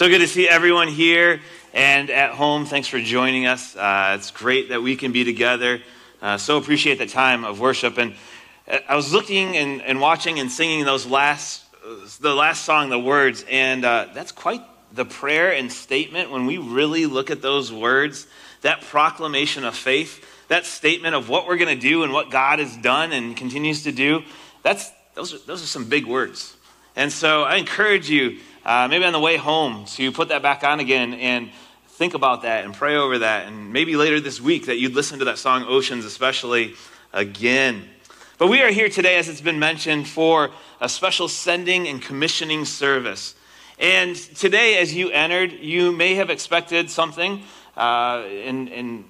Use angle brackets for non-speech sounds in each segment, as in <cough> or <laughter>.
So good to see everyone here and at home. Thanks for joining us. Uh, it's great that we can be together. Uh, so appreciate the time of worship. And uh, I was looking and, and watching and singing those last, the last song, the words, and uh, that's quite the prayer and statement when we really look at those words, that proclamation of faith, that statement of what we're going to do and what God has done and continues to do. That's those are, those are some big words. And so I encourage you uh, maybe on the way home so you put that back on again and think about that and pray over that. And maybe later this week that you'd listen to that song, Oceans, especially again. But we are here today, as it's been mentioned, for a special sending and commissioning service. And today, as you entered, you may have expected something uh, in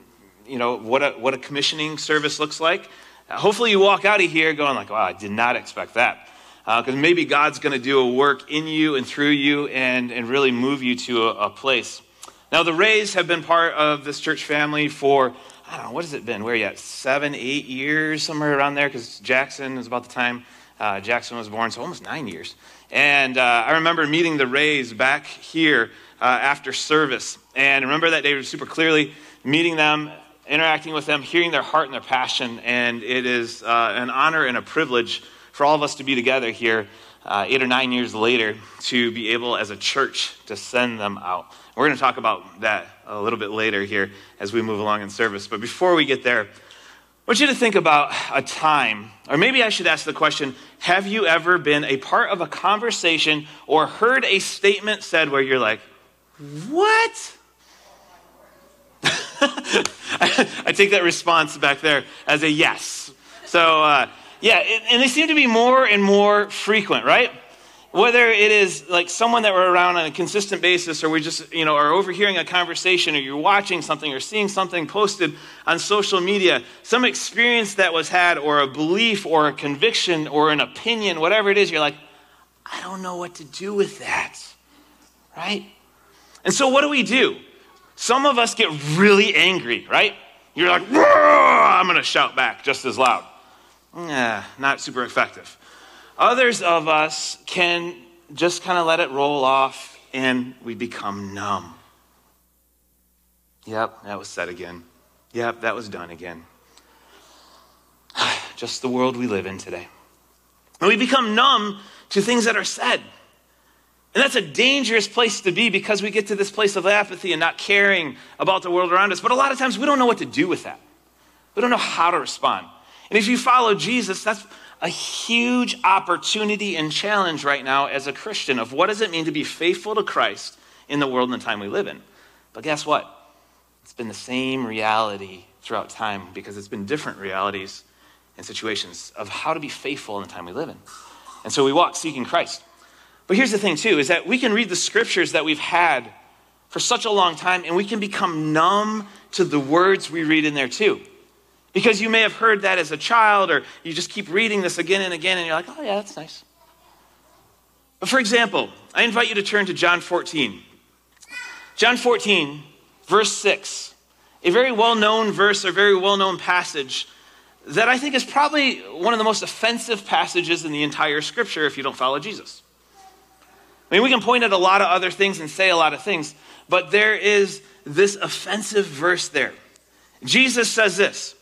you know, what a, what a commissioning service looks like. Hopefully, you walk out of here going like, wow, I did not expect that because uh, maybe God's going to do a work in you and through you and, and really move you to a, a, place. Now, the Rays have been part of this church family for, I don't know, what has it been? Where you at? Seven, eight years, somewhere around there, because Jackson is about the time uh, Jackson was born, so almost nine years. And uh, I remember meeting the Rays back here uh, after service. And I remember that day super clearly, meeting them, interacting with them, hearing their heart and their passion. And it is uh, an honor and a privilege for all of us to be together here uh, eight or nine years later to be able as a church to send them out. We're going to talk about that a little bit later here as we move along in service. But before we get there, I want you to think about a time, or maybe I should ask the question Have you ever been a part of a conversation or heard a statement said where you're like, What? <laughs> I take that response back there as a yes. So, uh, yeah, and they seem to be more and more frequent, right? Whether it is like someone that we're around on a consistent basis, or we just, you know, are overhearing a conversation, or you're watching something, or seeing something posted on social media, some experience that was had, or a belief, or a conviction, or an opinion, whatever it is, you're like, I don't know what to do with that, right? And so what do we do? Some of us get really angry, right? You're like, I'm going to shout back just as loud eh, not super effective. Others of us can just kind of let it roll off and we become numb. Yep, that was said again. Yep, that was done again. <sighs> Just the world we live in today. And we become numb to things that are said. And that's a dangerous place to be because we get to this place of apathy and not caring about the world around us. But a lot of times we don't know what to do with that. We don't know how to respond. And if you follow Jesus, that's a huge opportunity and challenge right now as a Christian of what does it mean to be faithful to Christ in the world and the time we live in. But guess what? It's been the same reality throughout time because it's been different realities and situations of how to be faithful in the time we live in. And so we walk seeking Christ. But here's the thing, too, is that we can read the scriptures that we've had for such a long time and we can become numb to the words we read in there, too. Because you may have heard that as a child, or you just keep reading this again and again, and you're like, oh, yeah, that's nice. But for example, I invite you to turn to John 14. John 14, verse 6, a very well known verse, a very well known passage that I think is probably one of the most offensive passages in the entire scripture if you don't follow Jesus. I mean, we can point at a lot of other things and say a lot of things, but there is this offensive verse there. Jesus says this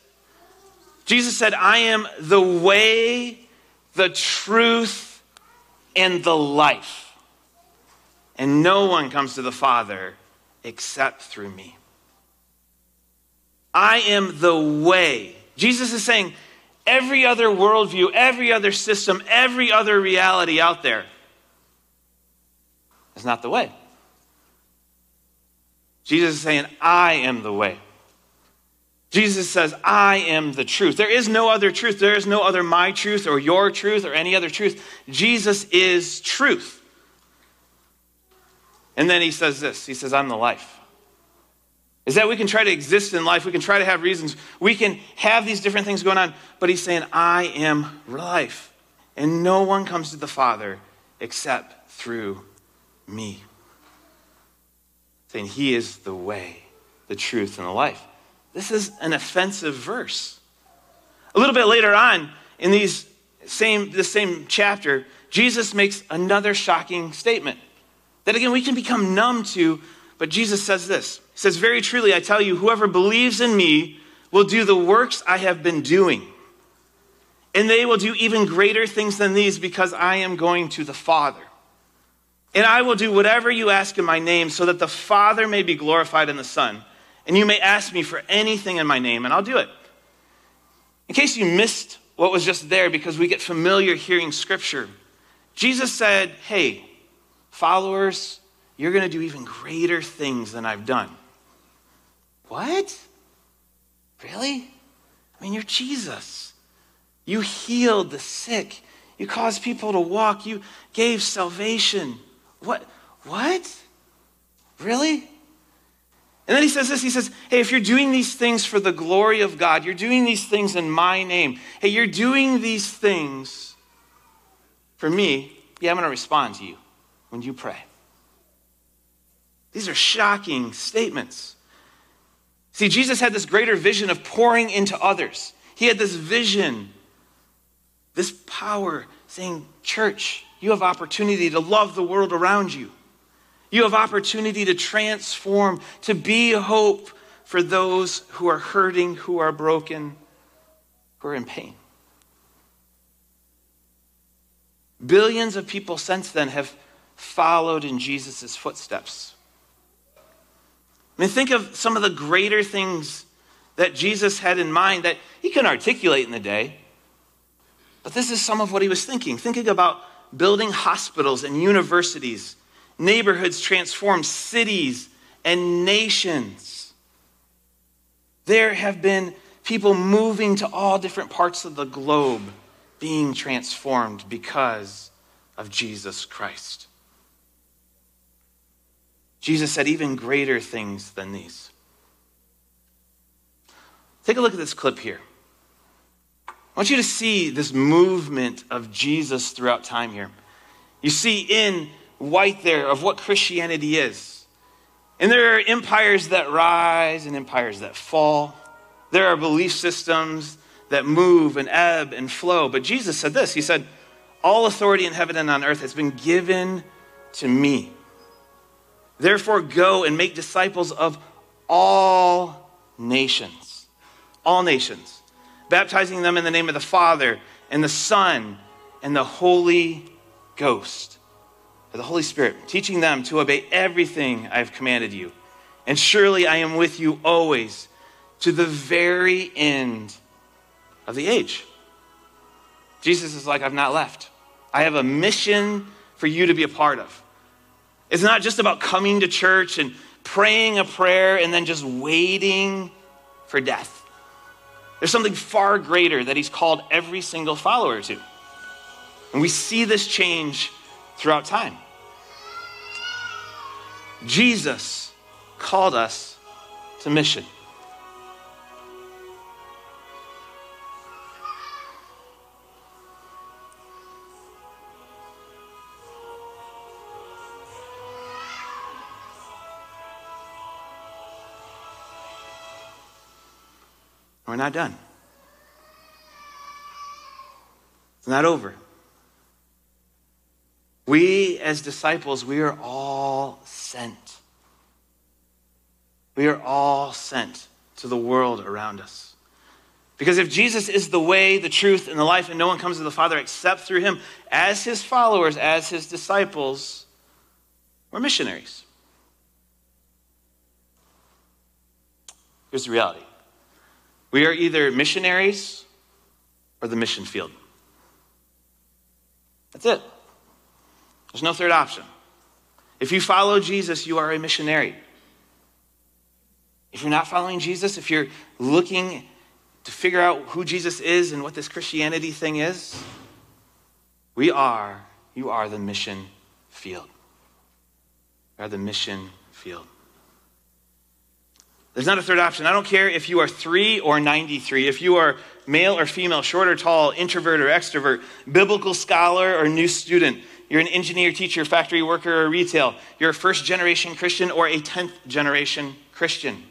Jesus said, I am the way, the truth, and the life. And no one comes to the Father except through me. I am the way. Jesus is saying, every other worldview, every other system, every other reality out there is not the way. Jesus is saying, I am the way. Jesus says, I am the truth. There is no other truth. There is no other my truth or your truth or any other truth. Jesus is truth. And then he says this He says, I'm the life. Is that we can try to exist in life, we can try to have reasons, we can have these different things going on, but he's saying, I am life. And no one comes to the Father except through me. Saying, He is the way, the truth, and the life. This is an offensive verse. A little bit later on in these same, this same chapter, Jesus makes another shocking statement that again we can become numb to. But Jesus says this He says, Very truly, I tell you, whoever believes in me will do the works I have been doing. And they will do even greater things than these because I am going to the Father. And I will do whatever you ask in my name so that the Father may be glorified in the Son. And you may ask me for anything in my name, and I'll do it. In case you missed what was just there because we get familiar hearing scripture, Jesus said, Hey, followers, you're going to do even greater things than I've done. What? Really? I mean, you're Jesus. You healed the sick. You caused people to walk. You gave salvation. What? What? Really? And then he says this he says, Hey, if you're doing these things for the glory of God, you're doing these things in my name. Hey, you're doing these things for me. Yeah, I'm going to respond to you when you pray. These are shocking statements. See, Jesus had this greater vision of pouring into others. He had this vision, this power, saying, Church, you have opportunity to love the world around you. You have opportunity to transform, to be hope for those who are hurting, who are broken, who are in pain. Billions of people since then have followed in Jesus' footsteps. I mean, think of some of the greater things that Jesus had in mind that he couldn't articulate in the day. But this is some of what he was thinking. Thinking about building hospitals and universities, neighborhoods transformed, cities and nations. There have been people moving to all different parts of the globe being transformed because of Jesus Christ. Jesus said even greater things than these. Take a look at this clip here. I want you to see this movement of Jesus throughout time here. You see in white there of what Christianity is. And there are empires that rise and empires that fall. There are belief systems that move and ebb and flow. But Jesus said this He said, All authority in heaven and on earth has been given to me. Therefore, go and make disciples of all nations. All nations. Baptizing them in the name of the Father and the Son and the Holy Ghost, the Holy Spirit, teaching them to obey everything I have commanded you. And surely I am with you always to the very end of the age. Jesus is like, I've not left. I have a mission for you to be a part of. It's not just about coming to church and praying a prayer and then just waiting for death. There's something far greater that he's called every single follower to. And we see this change throughout time. Jesus called us to mission. We're not done. It's not over. We, as disciples, we are all sent. We are all sent to the world around us. Because if Jesus is the way, the truth, and the life, and no one comes to the Father except through him, as his followers, as his disciples, we're missionaries. Here's the reality we are either missionaries or the mission field. That's it. There's no third option. If you follow Jesus, you are a missionary. If you're not following Jesus, if you're looking to figure out who Jesus is and what this Christianity thing is, we are, you are the mission field. We are the mission field. There's not a third option. I don't care if you are three or 93, if you are male or female, short or tall, introvert or extrovert, biblical scholar or new student. You're an engineer, teacher, factory worker, or retail. You're a first generation Christian or a 10th generation Christian.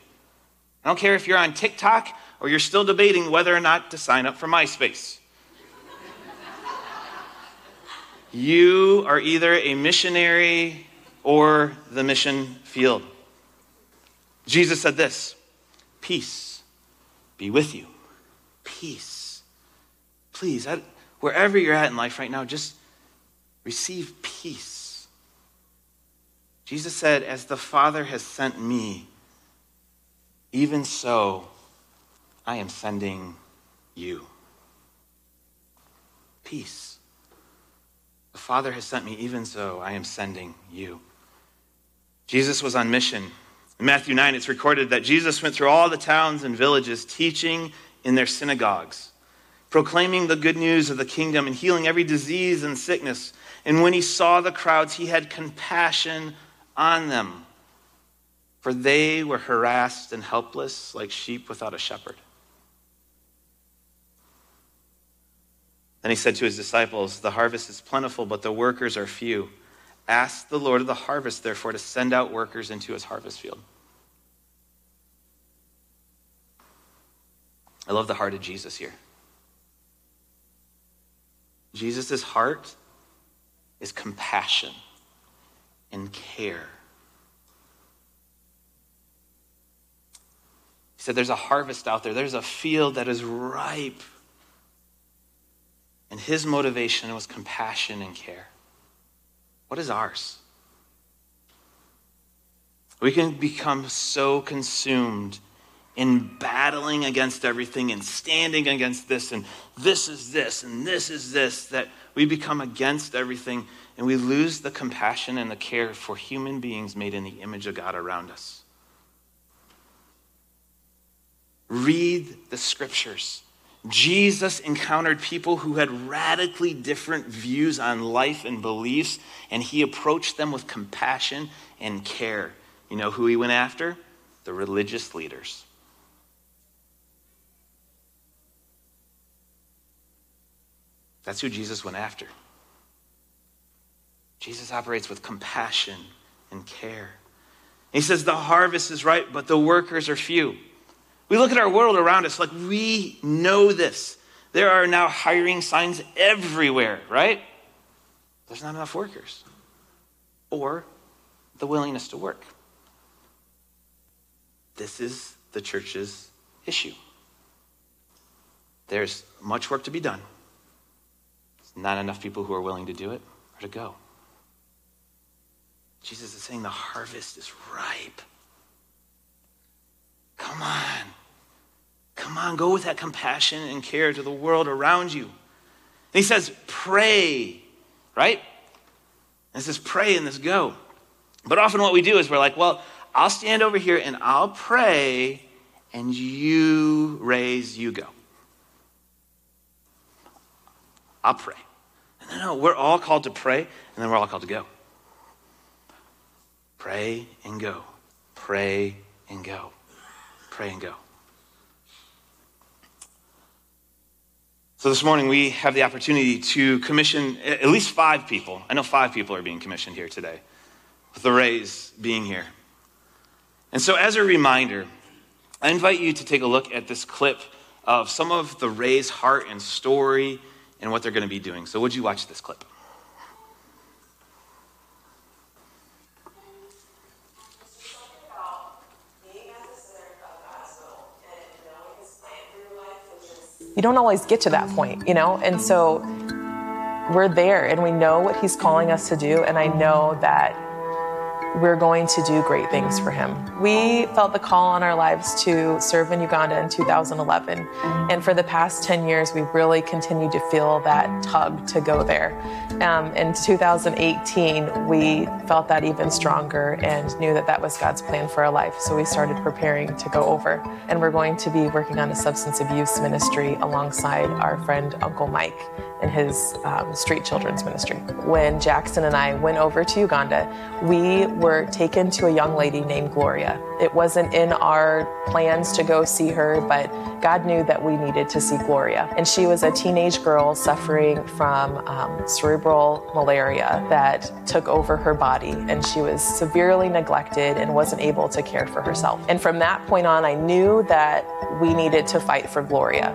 I don't care if you're on TikTok or you're still debating whether or not to sign up for MySpace. you are either a missionary or the mission field. Jesus said this Peace be with you. Peace. Please, wherever you're at in life right now, just receive peace. Jesus said, As the Father has sent me, even so I am sending you. Peace. The Father has sent me, even so I am sending you. Jesus was on mission. In Matthew 9, it's recorded that Jesus went through all the towns and villages, teaching in their synagogues, proclaiming the good news of the kingdom and healing every disease and sickness. And when he saw the crowds, he had compassion on them, for they were harassed and helpless like sheep without a shepherd. Then he said to his disciples, The harvest is plentiful, but the workers are few. Ask the Lord of the harvest, therefore, to send out workers into his harvest field. I love the heart of Jesus here. Jesus' heart is compassion and care. He said, There's a harvest out there, there's a field that is ripe. And his motivation was compassion and care. What is ours? We can become so consumed in battling against everything and standing against this and this is this and this is this that we become against everything and we lose the compassion and the care for human beings made in the image of God around us. Read the scriptures. Jesus encountered people who had radically different views on life and beliefs, and he approached them with compassion and care. You know who he went after? The religious leaders. That's who Jesus went after. Jesus operates with compassion and care. He says, The harvest is ripe, but the workers are few. We look at our world around us like we know this. There are now hiring signs everywhere, right? There's not enough workers or the willingness to work. This is the church's issue. There's much work to be done. Not enough people who are willing to do it or to go. Jesus is saying the harvest is ripe. Come on. Come on, go with that compassion and care to the world around you. And he says, pray, right? And it says, pray and this go. But often what we do is we're like, well, I'll stand over here and I'll pray, and you raise, you go. I'll pray. No, no, we're all called to pray, and then we're all called to go. Pray and go. Pray and go. Pray and go. So this morning we have the opportunity to commission at least five people. I know five people are being commissioned here today, with the Rays being here. And so, as a reminder, I invite you to take a look at this clip of some of the Rays' heart and story and what they're going to be doing. So, would you watch this clip? you don't always get to that point, you know? And so we're there and we know what he's calling us to do. And I know that we're going to do great things for him. We felt the call on our lives to serve in Uganda in 2011. And for the past 10 years, we've really continued to feel that tug to go there. Um, in 2018, we felt that even stronger and knew that that was God's plan for our life. So we started preparing to go over. And we're going to be working on a substance abuse ministry alongside our friend Uncle Mike and his um, street children's ministry. When Jackson and I went over to Uganda, we were taken to a young lady named Gloria. It wasn't in our plans to go see her, but God knew that we needed to see Gloria. And she was a teenage girl suffering from um, cerebral malaria that took over her body, and she was severely neglected and wasn't able to care for herself. And from that point on, I knew that we needed to fight for Gloria.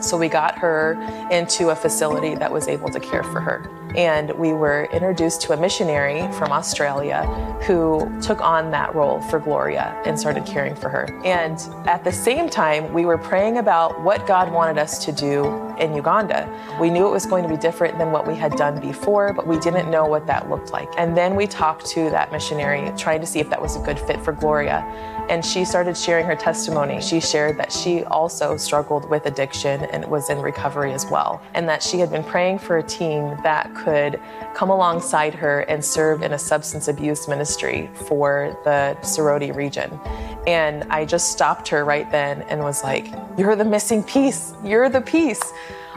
So we got her into a facility that was able to care for her. And we were introduced to a missionary from Australia who took on that role for Gloria and started caring for her. And at the same time, we were praying about what God wanted us to do in Uganda. We knew it was going to be different than what we had done before, but we didn't know what that looked like. And then we talked to that missionary, trying to see if that was a good fit for Gloria. And she started sharing her testimony. She shared that she also struggled with addiction and was in recovery as well, and that she had been praying for a team that could come alongside her and serve in a substance abuse ministry for the Soroti region. And I just stopped her right then and was like, You're the missing piece. You're the piece.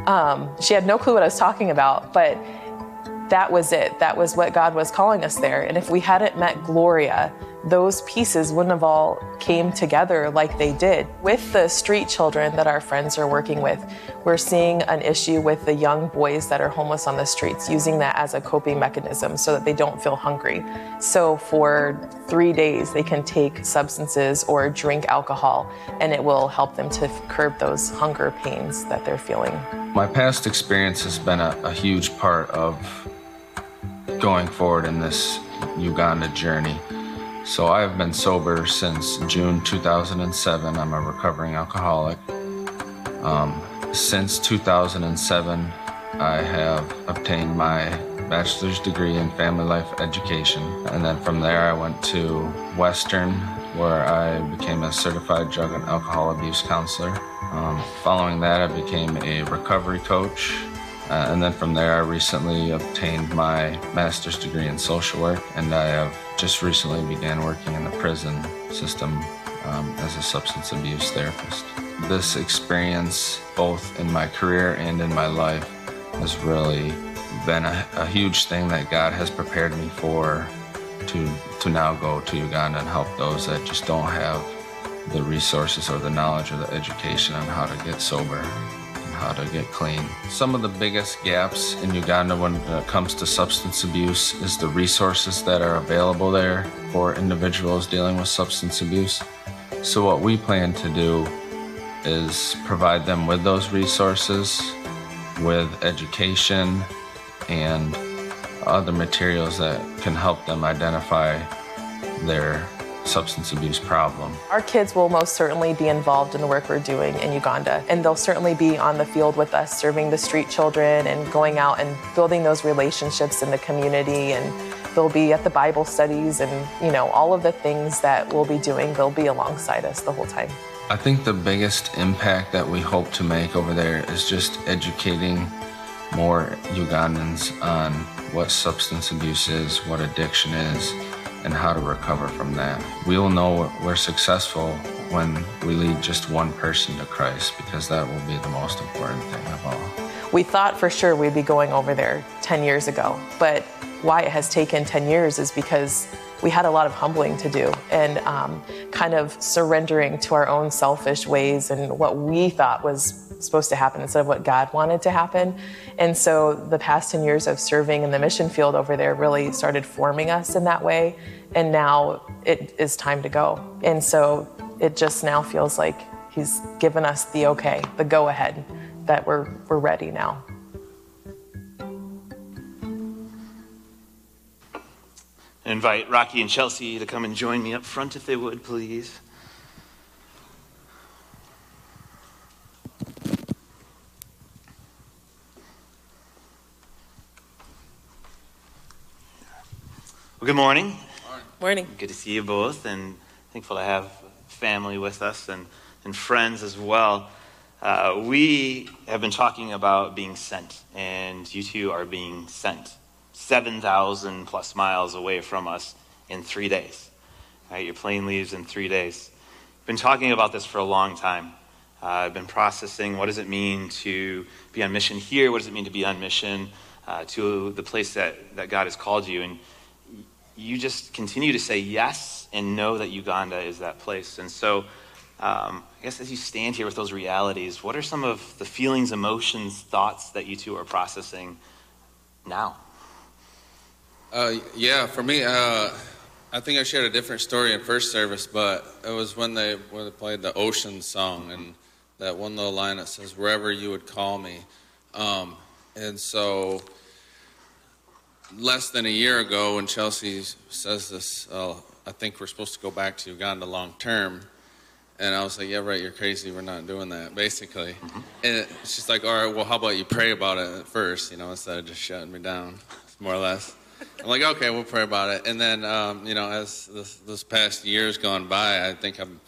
Um, she had no clue what I was talking about, but that was it. That was what God was calling us there. And if we hadn't met Gloria, those pieces wouldn't have all came together like they did. With the street children that our friends are working with, we're seeing an issue with the young boys that are homeless on the streets, using that as a coping mechanism so that they don't feel hungry. So for three days, they can take substances or drink alcohol, and it will help them to curb those hunger pains that they're feeling. My past experience has been a, a huge part of going forward in this Uganda journey. So I've been sober since June 2007. I'm a recovering alcoholic. Um, since 2007, I have obtained my bachelor's degree in family life education. And then from there, I went to Western, where I became a certified drug and alcohol abuse counselor. Um, following that, I became a recovery coach uh, and then from there, I recently obtained my master's degree in social work, and I have just recently began working in the prison system um, as a substance abuse therapist. This experience, both in my career and in my life, has really been a, a huge thing that God has prepared me for to to now go to Uganda and help those that just don't have the resources or the knowledge or the education on how to get sober how to get clean. Some of the biggest gaps in Uganda when it comes to substance abuse is the resources that are available there for individuals dealing with substance abuse. So, what we plan to do is provide them with those resources, with education, and other materials that can help them identify their substance abuse problem. Our kids will most certainly be involved in the work we're doing in Uganda, and they'll certainly be on the field with us, serving the street children and going out and building those relationships in the community. And they'll be at the Bible studies and, you know, all of the things that we'll be doing, they'll be alongside us the whole time. I think the biggest impact that we hope to make over there is just educating more Ugandans on what substance abuse is, what addiction is, and how to recover from that. We will know we're successful when we lead just one person to Christ because that will be the most important thing of all. We thought for sure we'd be going over there 10 years ago, but why it has taken 10 years is because we had a lot of humbling to do and um, kind of surrendering to our own selfish ways and what we thought was supposed to happen instead of what God wanted to happen. And so the past 10 years of serving in the mission field over there really started forming us in that way. And now it is time to go. And so it just now feels like He's given us the okay, the go ahead, that we're, we're ready now. Invite Rocky and Chelsea to come and join me up front if they would, please. Well, good morning. Morning. Good to see you both, and thankful to have family with us and, and friends as well. Uh, we have been talking about being sent, and you two are being sent 7,000 plus miles away from us in three days. Right, your plane leaves in three days. I've been talking about this for a long time. Uh, I've been processing what does it mean to be on mission here? What does it mean to be on mission uh, to the place that, that God has called you? And you just continue to say yes and know that Uganda is that place. And so, um, I guess as you stand here with those realities, what are some of the feelings, emotions, thoughts that you two are processing now? Uh, yeah, for me, uh, I think I shared a different story in first service, but it was when they when they played the Ocean song and that one little line that says "Wherever you would call me," um, and so less than a year ago, when Chelsea says this, uh, I think we're supposed to go back to Uganda long term. And I was like, yeah, right, you're crazy. We're not doing that, basically. Mm-hmm. And she's like, all right, well, how about you pray about it first, you know, instead of just shutting me down, more or less. I'm like, okay, we'll pray about it. And then, um, you know, as this, this past year's gone by, I think I'm,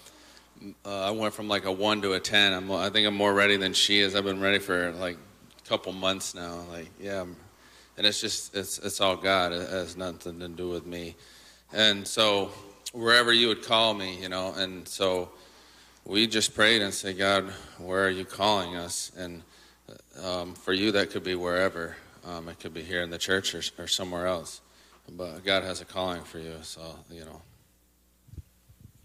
uh, I went from like a one to a 10. I'm, I think I'm more ready than she is. I've been ready for like a couple months now. Like, yeah, I'm, and it's just, it's, it's all God. It has nothing to do with me. And so, wherever you would call me, you know, and so, we just prayed and said, God, where are you calling us? And um, for you, that could be wherever. Um, it could be here in the church or, or, somewhere else. But God has a calling for you, so, you know.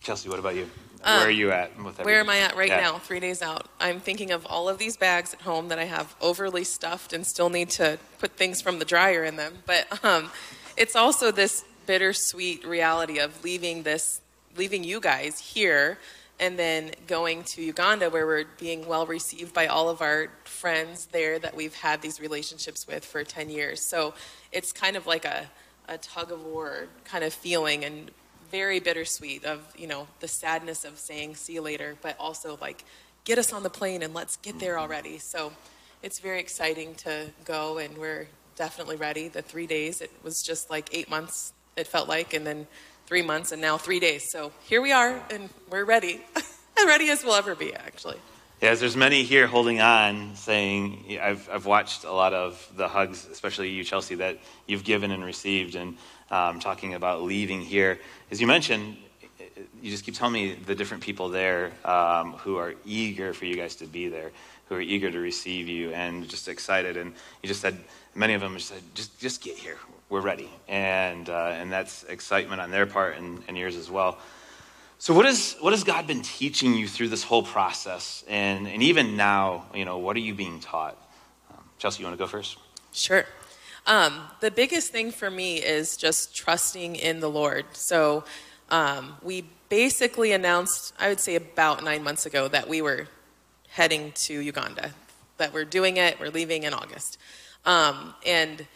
Chelsea, what about you? Um, where are you at? where am I at right now, three days out? I'm thinking of all of these bags at home that I have overly stuffed and still need to put things from the dryer in them. But um, it's also this bittersweet reality of leaving this, leaving you guys here and then going to Uganda where we're being well received by all of our friends there that we've had these relationships with for 10 years. So it's kind of like a, a tug of war kind of feeling and very bittersweet of, you know, the sadness of saying see you later, but also like get us on the plane and let's get there mm-hmm. already. So it's very exciting to go and we're definitely ready. The three days, it was just like eight months, it felt like, and then three months and now three days. So here we are, and we're ready. <laughs> as ready as we'll ever be, actually. Yes, there's many here holding on, saying, I've, I've watched a lot of the hugs, especially you, Chelsea, that you've given and received, and um, talking about leaving here. As you mentioned, you just keep telling me the different people there um, who are eager for you guys to be there, who are eager to receive you, and just excited. And you just said, many of them just said, just, just get here we're ready. And, uh, and that's excitement on their part and, and yours as well. So, what, is, what has God been teaching you through this whole process? And, and even now, you know, what are you being taught? Um, Chelsea, you want to go first? Sure. Um, the biggest thing for me is just trusting in the Lord. So, um, we basically announced, I would say about nine months ago, that we were heading to Uganda, that we're doing it, we're leaving in August. Um, and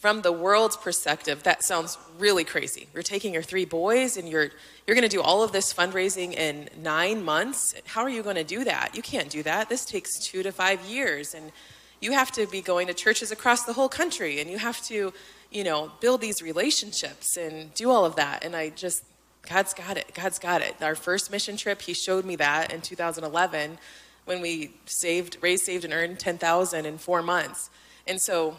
from the world's perspective, that sounds really crazy. You're taking your three boys and you're you're going to do all of this fundraising in 9 months. How are you going to do that? You can't do that. This takes 2 to 5 years and you have to be going to churches across the whole country and you have to, you know, build these relationships and do all of that. And I just God's got it. God's got it. Our first mission trip, he showed me that in 2011 when we saved raised saved and earned 10,000 in 4 months. And so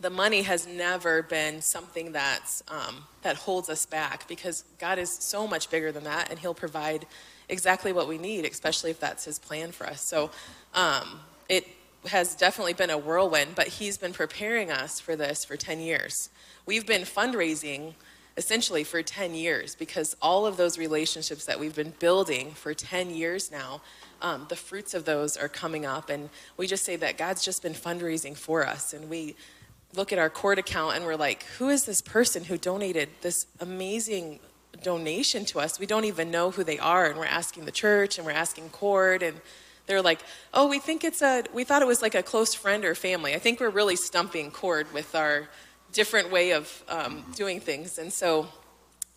the money has never been something that's um, that holds us back because God is so much bigger than that, and He'll provide exactly what we need, especially if that's His plan for us. So um, it has definitely been a whirlwind, but He's been preparing us for this for 10 years. We've been fundraising essentially for 10 years because all of those relationships that we've been building for 10 years now um, the fruits of those are coming up and we just say that god's just been fundraising for us and we look at our Cord account and we're like, who is this person who donated this amazing donation to us? We don't even know who they are. And we're asking the church and we're asking Cord and they're like, oh, we think it's a, we thought it was like a close friend or family. I think we're really stumping Cord with our different way of um, doing things. And so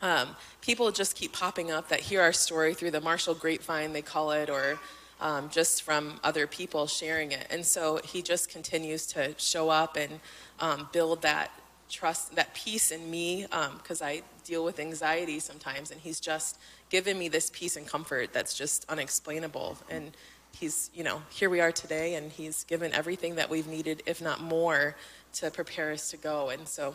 um, people just keep popping up that hear our story through the Marshall grapevine, they call it, or um, just from other people sharing it. And so he just continues to show up and um, build that trust, that peace in me, because um, I deal with anxiety sometimes, and He's just given me this peace and comfort that's just unexplainable. And He's, you know, here we are today, and He's given everything that we've needed, if not more, to prepare us to go. And so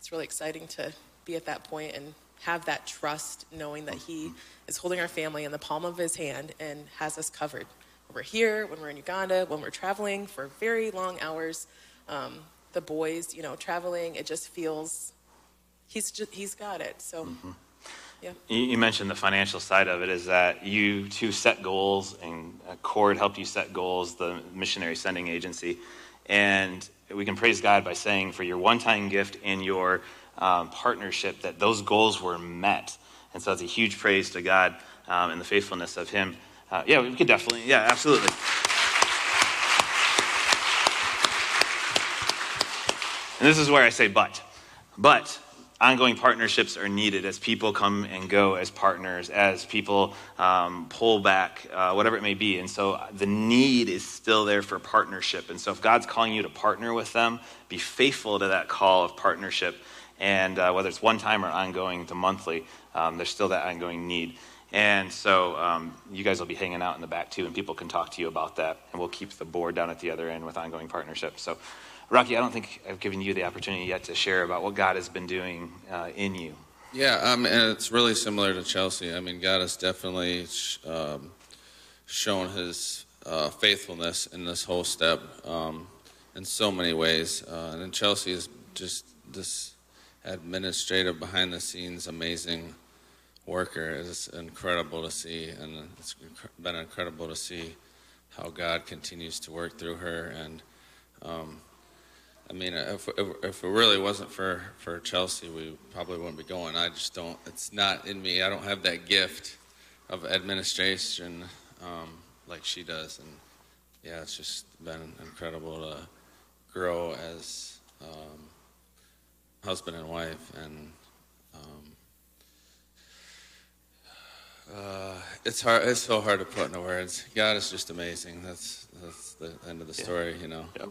it's really exciting to be at that point and have that trust, knowing that He is holding our family in the palm of His hand and has us covered. When we're here, when we're in Uganda, when we're traveling for very long hours. Um, the boys, you know, traveling. It just feels he's just, he's got it. So. Mm-hmm. Yeah. You mentioned the financial side of it is that you two set goals and Accord helped you set goals, the missionary sending agency. And we can praise God by saying for your one time gift and your um, partnership that those goals were met. And so it's a huge praise to God um, and the faithfulness of Him. Uh, yeah, we could definitely, yeah, absolutely. And this is where I say but. But ongoing partnerships are needed as people come and go as partners, as people um, pull back, uh, whatever it may be. And so the need is still there for partnership. And so if God's calling you to partner with them, be faithful to that call of partnership. And uh, whether it's one time or ongoing to monthly, um, there's still that ongoing need. And so um, you guys will be hanging out in the back too, and people can talk to you about that. And we'll keep the board down at the other end with ongoing partnership. So, Rocky, I don't think I've given you the opportunity yet to share about what God has been doing uh, in you. Yeah, um, and it's really similar to Chelsea. I mean, God has definitely um, shown His uh, faithfulness in this whole step um, in so many ways. Uh, and Chelsea is just this administrative, behind the scenes, amazing worker It's incredible to see, and it's been incredible to see how God continues to work through her. And um, I mean, if, if, it really wasn't for, for Chelsea, we probably wouldn't be going. I just don't, it's not in me. I don't have that gift of administration um, like she does. And yeah, it's just been incredible to grow as um, husband and wife. And um, uh, it's hard. It's so hard to put into words. God is just amazing. That's that's the end of the story. Yeah. You know. Yep.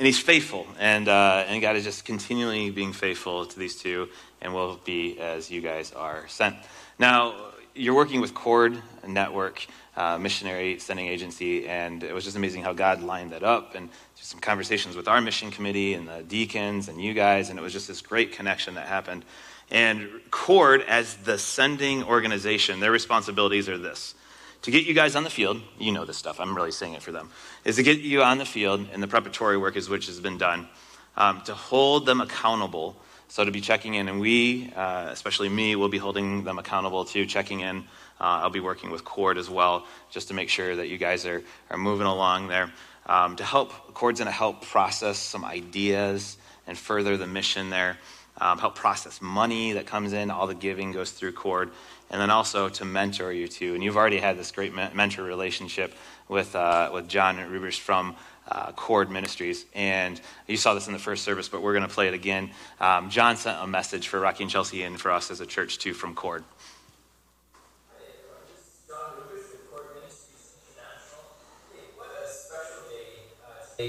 And He's faithful, and uh, and God is just continually being faithful to these two, and will be as you guys are sent. Now you're working with Cord Network, uh, missionary sending agency, and it was just amazing how God lined that up, and some conversations with our mission committee and the deacons and you guys, and it was just this great connection that happened. And Cord, as the sending organization, their responsibilities are this to get you guys on the field, you know this stuff, I'm really saying it for them, is to get you on the field, and the preparatory work is which has been done, um, to hold them accountable. So to be checking in, and we, uh, especially me, will be holding them accountable to checking in. Uh, I'll be working with Cord as well, just to make sure that you guys are, are moving along there. Um, to help, Cord's to help process some ideas and further the mission there um, help process money that comes in. All the giving goes through Cord. And then also to mentor you too. And you've already had this great mentor relationship with, uh, with John Rubers from uh, Cord Ministries. And you saw this in the first service, but we're going to play it again. Um, John sent a message for Rocky and Chelsea and for us as a church too from Cord.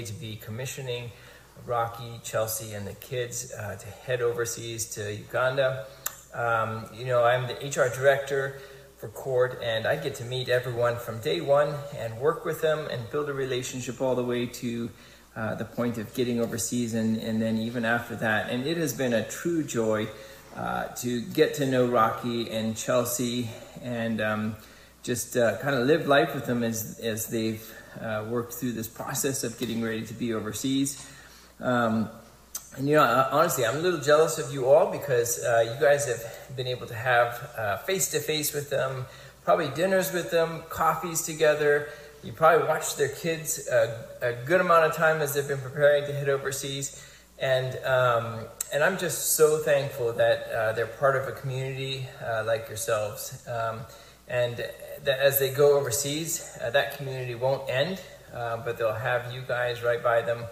to be commissioning Rocky, Chelsea, and the kids uh, to head overseas to Uganda. Um, you know, I'm the HR director for Cord and I get to meet everyone from day one and work with them and build a relationship all the way to uh, the point of getting overseas and, and then even after that. And it has been a true joy uh, to get to know Rocky and Chelsea and um, just uh, kind of live life with them as, as they've uh, worked through this process of getting ready to be overseas. Um, and you know, honestly, I'm a little jealous of you all because uh, you guys have been able to have face to face with them, probably dinners with them, coffees together. You probably watched their kids a, a good amount of time as they've been preparing to head overseas. And, um, and I'm just so thankful that uh, they're part of a community uh, like yourselves. Um, and that as they go overseas, uh, that community won't end, uh, but they'll have you guys right by them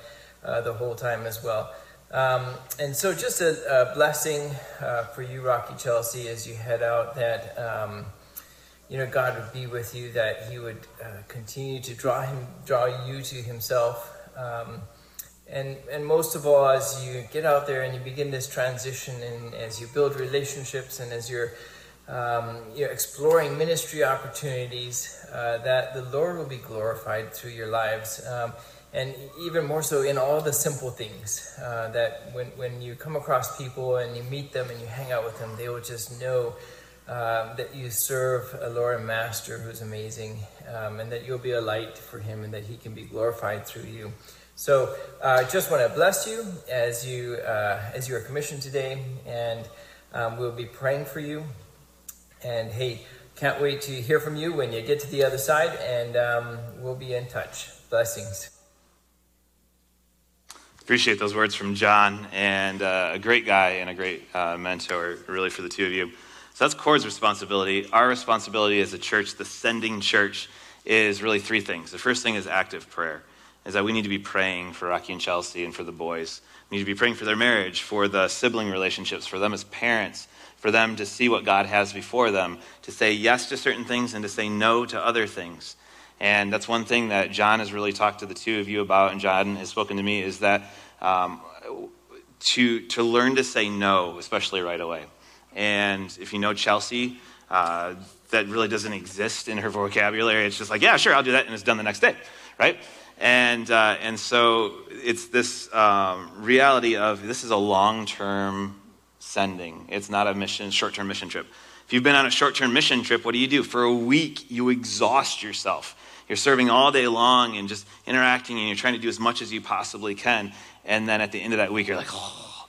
uh, the whole time as well. Um, and so, just a, a blessing uh, for you, Rocky Chelsea, as you head out. That um, you know God would be with you. That He would uh, continue to draw him, draw you to Himself. Um, and and most of all, as you get out there and you begin this transition, and as you build relationships, and as you're um, you're exploring ministry opportunities, uh, that the Lord will be glorified through your lives. Um, and even more so in all the simple things uh, that when, when you come across people and you meet them and you hang out with them they will just know uh, that you serve a lord and master who's amazing um, and that you'll be a light for him and that he can be glorified through you. So i uh, just want to bless you as you uh, as you are commissioned today and um, we'll be praying for you. And hey can't wait to hear from you when you get to the other side and um, we'll be in touch. Blessings Appreciate those words from John, and uh, a great guy and a great uh, mentor, really, for the two of you. So that's Cord's responsibility. Our responsibility as a church, the sending church, is really three things. The first thing is active prayer. is that we need to be praying for Rocky and Chelsea and for the boys. We need to be praying for their marriage, for the sibling relationships, for them as parents, for them to see what God has before them, to say yes to certain things and to say no to other things. And that's one thing that John has really talked to the two of you about, and John has spoken to me, is that um, to, to learn to say no, especially right away. And if you know Chelsea, uh, that really doesn't exist in her vocabulary. It's just like, yeah, sure, I'll do that, and it's done the next day, right? And, uh, and so it's this um, reality of this is a long term sending. It's not a mission, short term mission trip. If you've been on a short term mission trip, what do you do? For a week, you exhaust yourself. You're serving all day long and just interacting, and you're trying to do as much as you possibly can. And then at the end of that week, you're like, oh,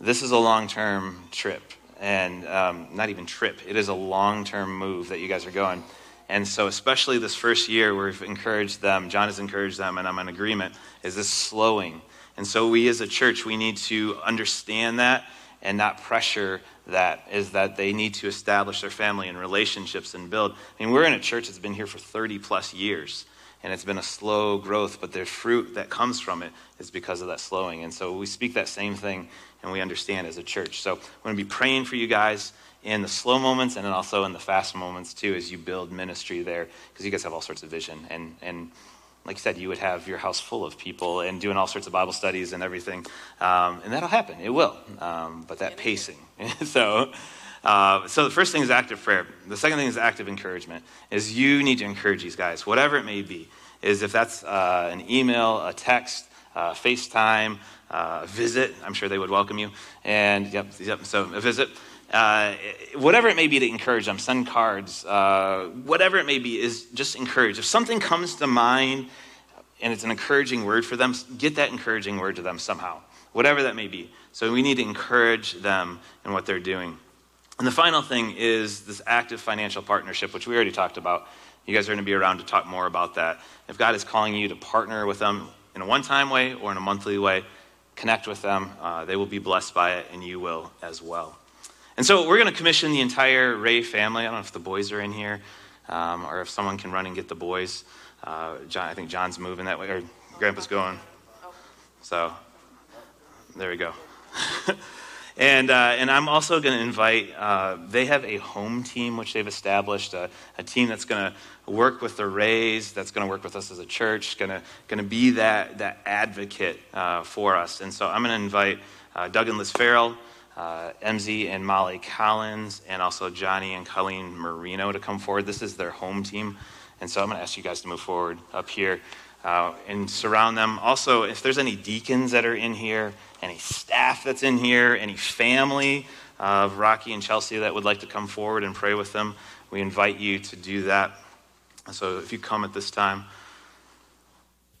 this is a long term trip and um, not even trip. It is a long term move that you guys are going. And so, especially this first year, we've encouraged them, John has encouraged them, and I'm in agreement, is this slowing. And so, we as a church, we need to understand that and that pressure that, is that they need to establish their family and relationships and build. I mean, we're in a church that's been here for 30 plus years, and it's been a slow growth, but the fruit that comes from it is because of that slowing. And so, we speak that same thing and we understand as a church. So I'm going to be praying for you guys in the slow moments and then also in the fast moments too as you build ministry there because you guys have all sorts of vision and and like you said you would have your house full of people and doing all sorts of bible studies and everything um, and that'll happen it will um, but that pacing <laughs> so uh, so the first thing is active prayer the second thing is active encouragement is you need to encourage these guys whatever it may be is if that's uh, an email a text uh, facetime uh, visit. I'm sure they would welcome you. And yep, yep. So a visit. Uh, whatever it may be to encourage them, send cards, uh, whatever it may be, is just encourage. If something comes to mind and it's an encouraging word for them, get that encouraging word to them somehow, whatever that may be. So we need to encourage them in what they're doing. And the final thing is this active financial partnership, which we already talked about. You guys are going to be around to talk more about that. If God is calling you to partner with them in a one time way or in a monthly way, connect with them. Uh, they will be blessed by it, and you will as well. And so we're going to commission the entire Ray family. I don't know if the boys are in here um, or if someone can run and get the boys. Uh, John, I think John's moving that way, or Grandpa's going. So there we go. <laughs> And, uh, and I'm also going to invite, uh, they have a home team which they've established, a, a team that's going to work with the Rays, that's going to work with us as a church, going to be that, that advocate uh, for us. And so I'm going to invite uh, Doug and Liz Farrell, uh, MZ and Molly Collins, and also Johnny and Colleen Marino to come forward. This is their home team. And so I'm going to ask you guys to move forward up here uh, and surround them. Also, if there's any deacons that are in here, any staff that's in here, any family of Rocky and Chelsea that would like to come forward and pray with them, we invite you to do that. So if you come at this time,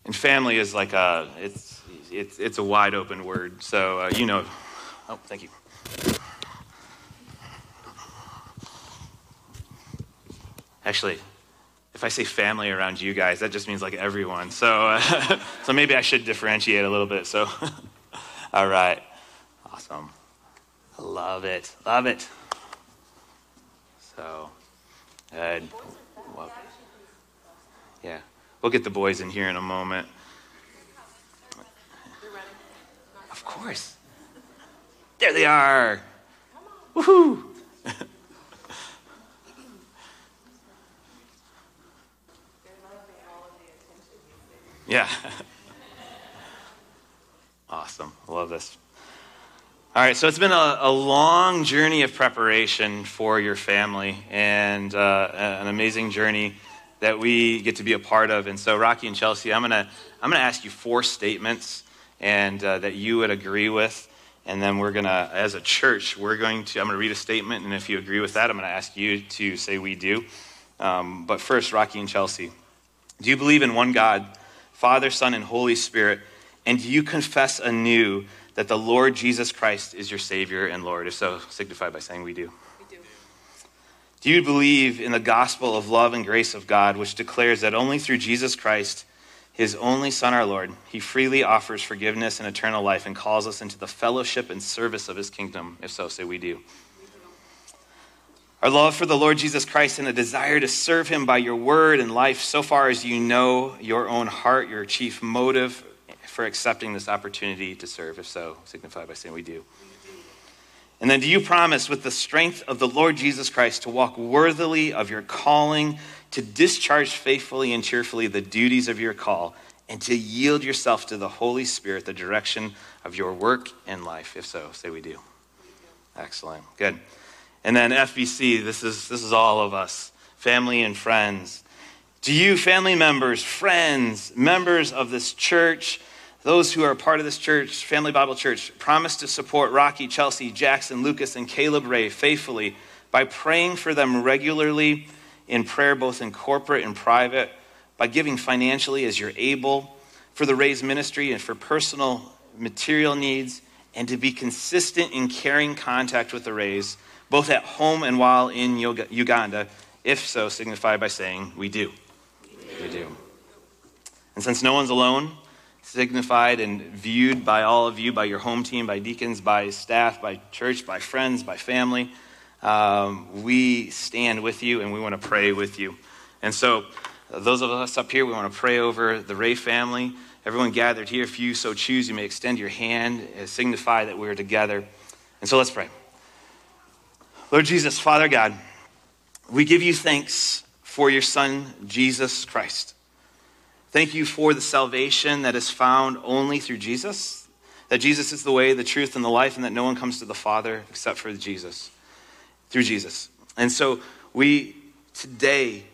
and family is like a it's it's it's a wide open word. So uh, you know. Oh, thank you. Actually, if I say family around you guys, that just means like everyone. So, uh, <laughs> so maybe I should differentiate a little bit. So, <laughs> all right, awesome. Love it, love it. So, good. Well, yeah, we'll get the boys in here in a moment. Of course. There they are. Woohoo! <laughs> Yeah. <laughs> awesome. I love this. All right, so it's been a, a, long journey of preparation for your family and uh, an amazing journey that we get to be a part of. And so, Rocky and Chelsea, I'm going to I'm gonna ask you four statements and uh, that you would agree with. And then we're going to, as a church, we're going to, I'm going to read a statement. And if you agree with that, I'm going to ask you to say we do. Um, but first, Rocky and Chelsea, do you believe in one God? Father, Son, and Holy Spirit? And do you confess anew that the Lord Jesus Christ is your Savior and Lord? If so, signify by saying we do. We do. Do you believe in the gospel of love and grace of God, which declares that only through Jesus Christ, his only Son, our Lord, he freely offers forgiveness and eternal life and calls us into the fellowship and service of his kingdom? If so, say we do. Our love for the Lord Jesus Christ and a desire to serve him by your word and life, so far as you know your own heart, your chief motive for accepting this opportunity to serve. If so, signify by saying we do. And then, do you promise, with the strength of the Lord Jesus Christ, to walk worthily of your calling, to discharge faithfully and cheerfully the duties of your call, and to yield yourself to the Holy Spirit, the direction of your work and life? If so, say we do. Excellent. Good. And then FBC, this is, this is all of us, family and friends. Do you, family members, friends, members of this church, those who are part of this church, Family Bible Church, promise to support Rocky, Chelsea, Jackson, Lucas, and Caleb Ray faithfully by praying for them regularly in prayer, both in corporate and private, by giving financially as you're able for the Rays ministry and for personal material needs, and to be consistent in carrying contact with the Rays, both at home and while in Uganda, if so, signify by saying, We do. We do. And since no one's alone, signified and viewed by all of you, by your home team, by deacons, by staff, by church, by friends, by family. Um, we stand with you and we want to pray with you. And so, those of us up here, we want to pray over the Ray family. Everyone gathered here, if you so choose, you may extend your hand and signify that we're together. And so let's pray. Lord Jesus, Father God, we give you thanks for your Son, Jesus Christ. Thank you for the salvation that is found only through Jesus, that Jesus is the way, the truth, and the life, and that no one comes to the Father except for Jesus, through Jesus. And so we today,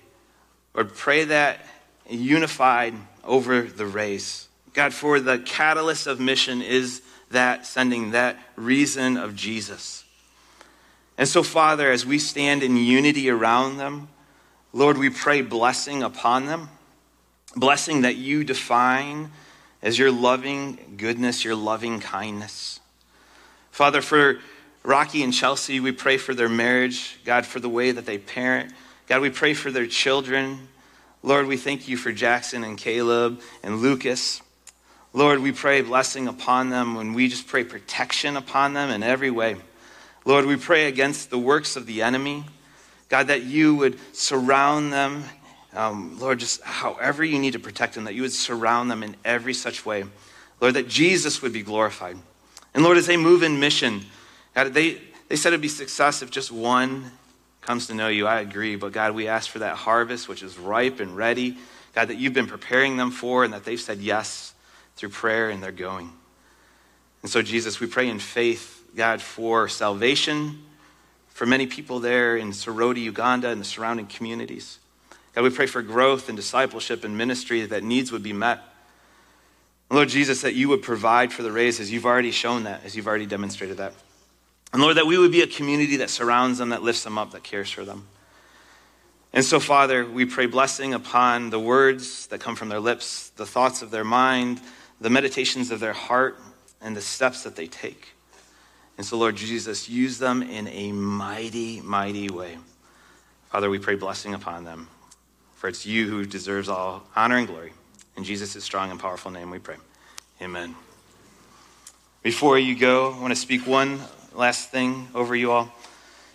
Lord, pray that unified over the Rays. God, for the catalyst of mission is that sending, that reason of Jesus. And so, Father, as we stand in unity around them, Lord, we pray blessing upon them blessing that you define as your loving goodness, your loving kindness. Father, for Rocky and Chelsea, we pray for their marriage, God, for the way that they parent. God, we pray for their children. Lord, we thank you for Jackson and Caleb and Lucas. Lord, we pray blessing upon them when we just pray protection upon them in every way. Lord, we pray against the works of the enemy. God, that you would surround them um, Lord, just however you need to protect them, that you would surround them in every such way. Lord, that Jesus would be glorified. And Lord, as they move in mission, God, they, they said it'd be success if just one comes to know you. I agree. But God, we ask for that harvest, which is ripe and ready. God, that you've been preparing them for and that they've said yes through prayer and they're going. And so, Jesus, we pray in faith, God, for salvation for many people there in Soroti, Uganda, and the surrounding communities. God, we pray for growth and discipleship and ministry that needs would be met. Lord Jesus, that you would provide for the Rays as you've already shown that, as you've already demonstrated that. And Lord, that we would be a community that surrounds them, that lifts them up, that cares for them. And so, Father, we pray blessing upon the words that come from their lips, the thoughts of their mind, the meditations of their heart, and the steps that they take. And so, Lord Jesus, use them in a mighty, mighty way. Father, we pray blessing upon them. For it's you who deserves all honor and glory. In Jesus' strong and powerful name we pray. Amen. Before you go, I want to speak one last thing over you all.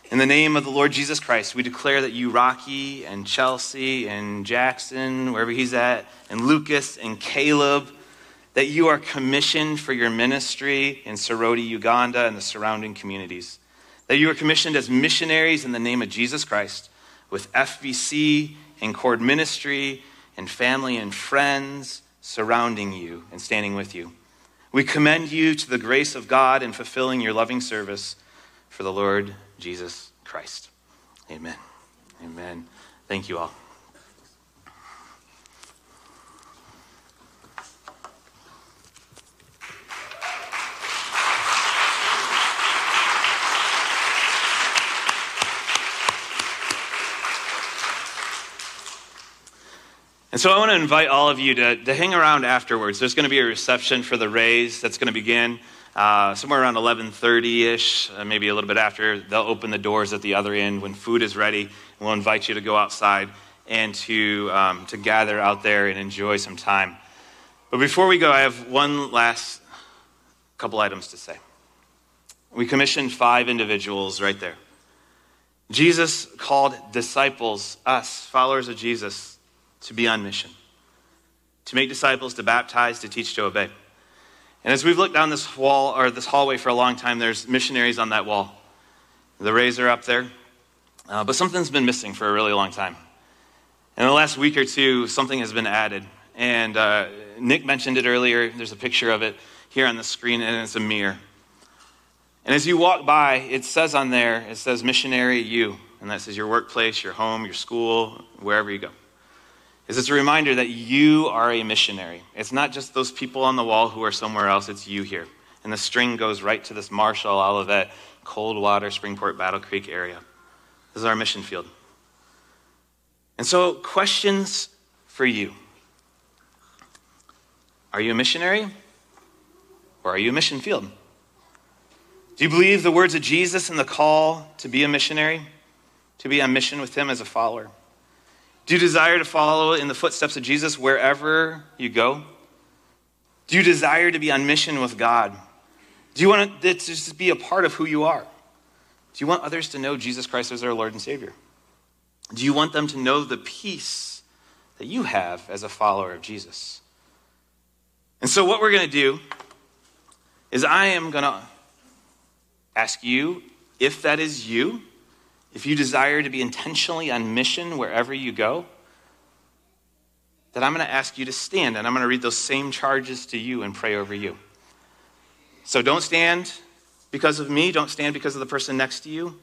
In the name of the Lord Jesus Christ, we declare that you, Rocky and Chelsea and Jackson, wherever he's at, and Lucas and Caleb, that you are commissioned for your ministry in Soroti, Uganda, and the surrounding communities. That you are commissioned as missionaries in the name of Jesus Christ with FBC and Cord ministry and family and friends surrounding you and standing with you. We commend you to the grace of God in fulfilling your loving service for the Lord Jesus Christ. Amen. Amen. Thank you all. And so I want to invite all of you to, to hang around afterwards. There's going to be a reception for the Rays that's going to begin uh, somewhere around 11.30ish, uh, maybe a little bit after. They'll open the doors at the other end when food is ready. And We'll invite you to go outside and to, um, to gather out there and enjoy some time. But before we go, I have one last couple items to say. We commissioned five individuals right there. Jesus called disciples, us, followers of Jesus, to be on mission, to make disciples, to baptize, to teach, to obey. And as we've looked down this wall or this hallway for a long time, there's missionaries on that wall. The Rays are up there, uh, but something's been missing for a really long time. In the last week or two, something has been added. And uh, Nick mentioned it earlier. There's a picture of it here on the screen, and it's a mirror. And as you walk by, it says on there, it says missionary you. And that says your workplace, your home, your school, wherever you go. Is it's a reminder that you are a missionary. It's not just those people on the wall who are somewhere else, it's you here. And the string goes right to this Marshall, Olivet, Coldwater, Springport, Battle Creek area. This is our mission field. And so, questions for you Are you a missionary? Or are you a mission field? Do you believe the words of Jesus and the call to be a missionary, to be on mission with Him as a follower? Do you desire to follow in the footsteps of Jesus wherever you go? Do you desire to be on mission with God? Do you want to just be a part of who you are? Do you want others to know Jesus Christ as their Lord and Savior? Do you want them to know the peace that you have as a follower of Jesus? And so, what we're going to do is I am going to ask you if that is you, if you desire to be intentionally on mission wherever you go, that I'm going to ask you to stand and I'm going to read those same charges to you and pray over you. So don't stand because of me, don't stand because of the person next to you.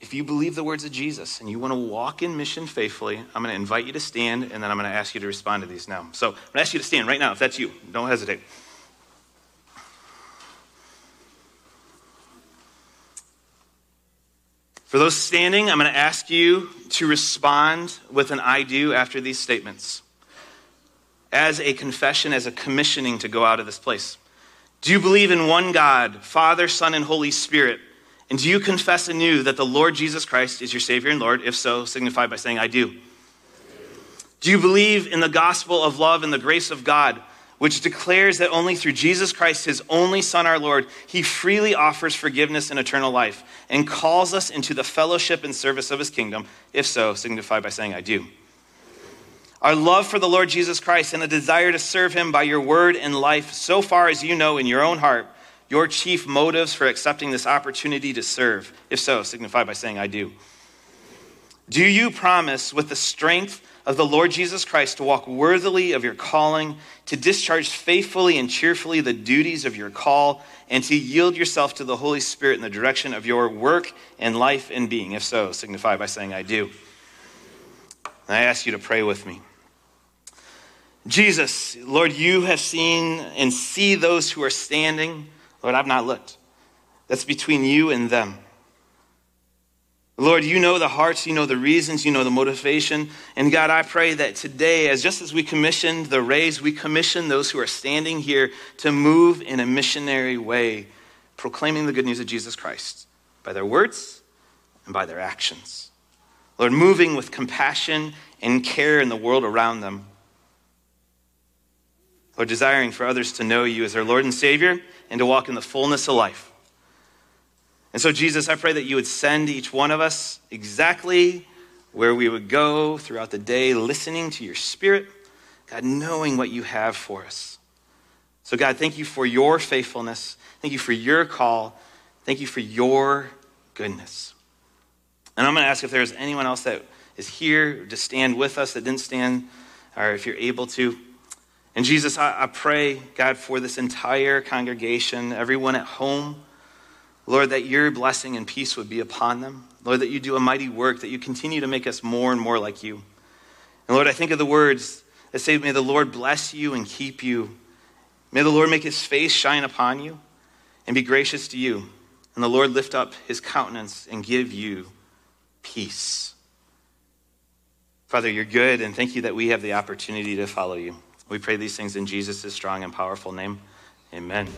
If you believe the words of Jesus and you want to walk in mission faithfully, I'm going to invite you to stand and then I'm going to ask you to respond to these now. So I'm going to ask you to stand right now if that's you. Don't hesitate. For those standing, I'm going to ask you to respond with an I do after these statements as a confession, as a commissioning to go out of this place. Do you believe in one God, Father, Son, and Holy Spirit? And do you confess anew that the Lord Jesus Christ is your Savior and Lord? If so, signify by saying, I do. Do you believe in the gospel of love and the grace of God? Which declares that only through Jesus Christ, his only Son, our Lord, he freely offers forgiveness and eternal life and calls us into the fellowship and service of his kingdom. If so, signify by saying, I do. Our love for the Lord Jesus Christ and a desire to serve him by your word and life, so far as you know in your own heart, your chief motives for accepting this opportunity to serve. If so, signify by saying, I do. Do you promise with the strength of the Lord Jesus Christ to walk worthily of your calling, to discharge faithfully and cheerfully the duties of your call, and to yield yourself to the Holy Spirit in the direction of your work and life and being? If so, signify by saying, I do. And I ask you to pray with me. Jesus, Lord, you have seen and see those who are standing. Lord, I've not looked. That's between you and them. Lord, you know the hearts, you know the reasons, you know the motivation. And God, I pray that today, as just as we commissioned the Rays, we commission those who are standing here to move in a missionary way, proclaiming the good news of Jesus Christ by their words and by their actions. Lord, moving with compassion and care in the world around them. Lord, desiring for others to know you as their Lord and Savior and to walk in the fullness of life. And so, Jesus, I pray that you would send each one of us exactly where we would go throughout the day, listening to your spirit, God, knowing what you have for us. So, God, thank you for your faithfulness. Thank you for your call. Thank you for your goodness. And I'm going to ask if there's anyone else that is here to stand with us that didn't stand, or if you're able to. And Jesus, I, I pray, God, for this entire congregation, everyone at home. Lord, that your blessing and peace would be upon them. Lord, that you do a mighty work, that you continue to make us more and more like you. And Lord, I think of the words that say, May the Lord bless you and keep you. May the Lord make his face shine upon you and be gracious to you. And the Lord lift up his countenance and give you peace. Father, you're good, and thank you that we have the opportunity to follow you. We pray these things in Jesus' strong and powerful name. Amen.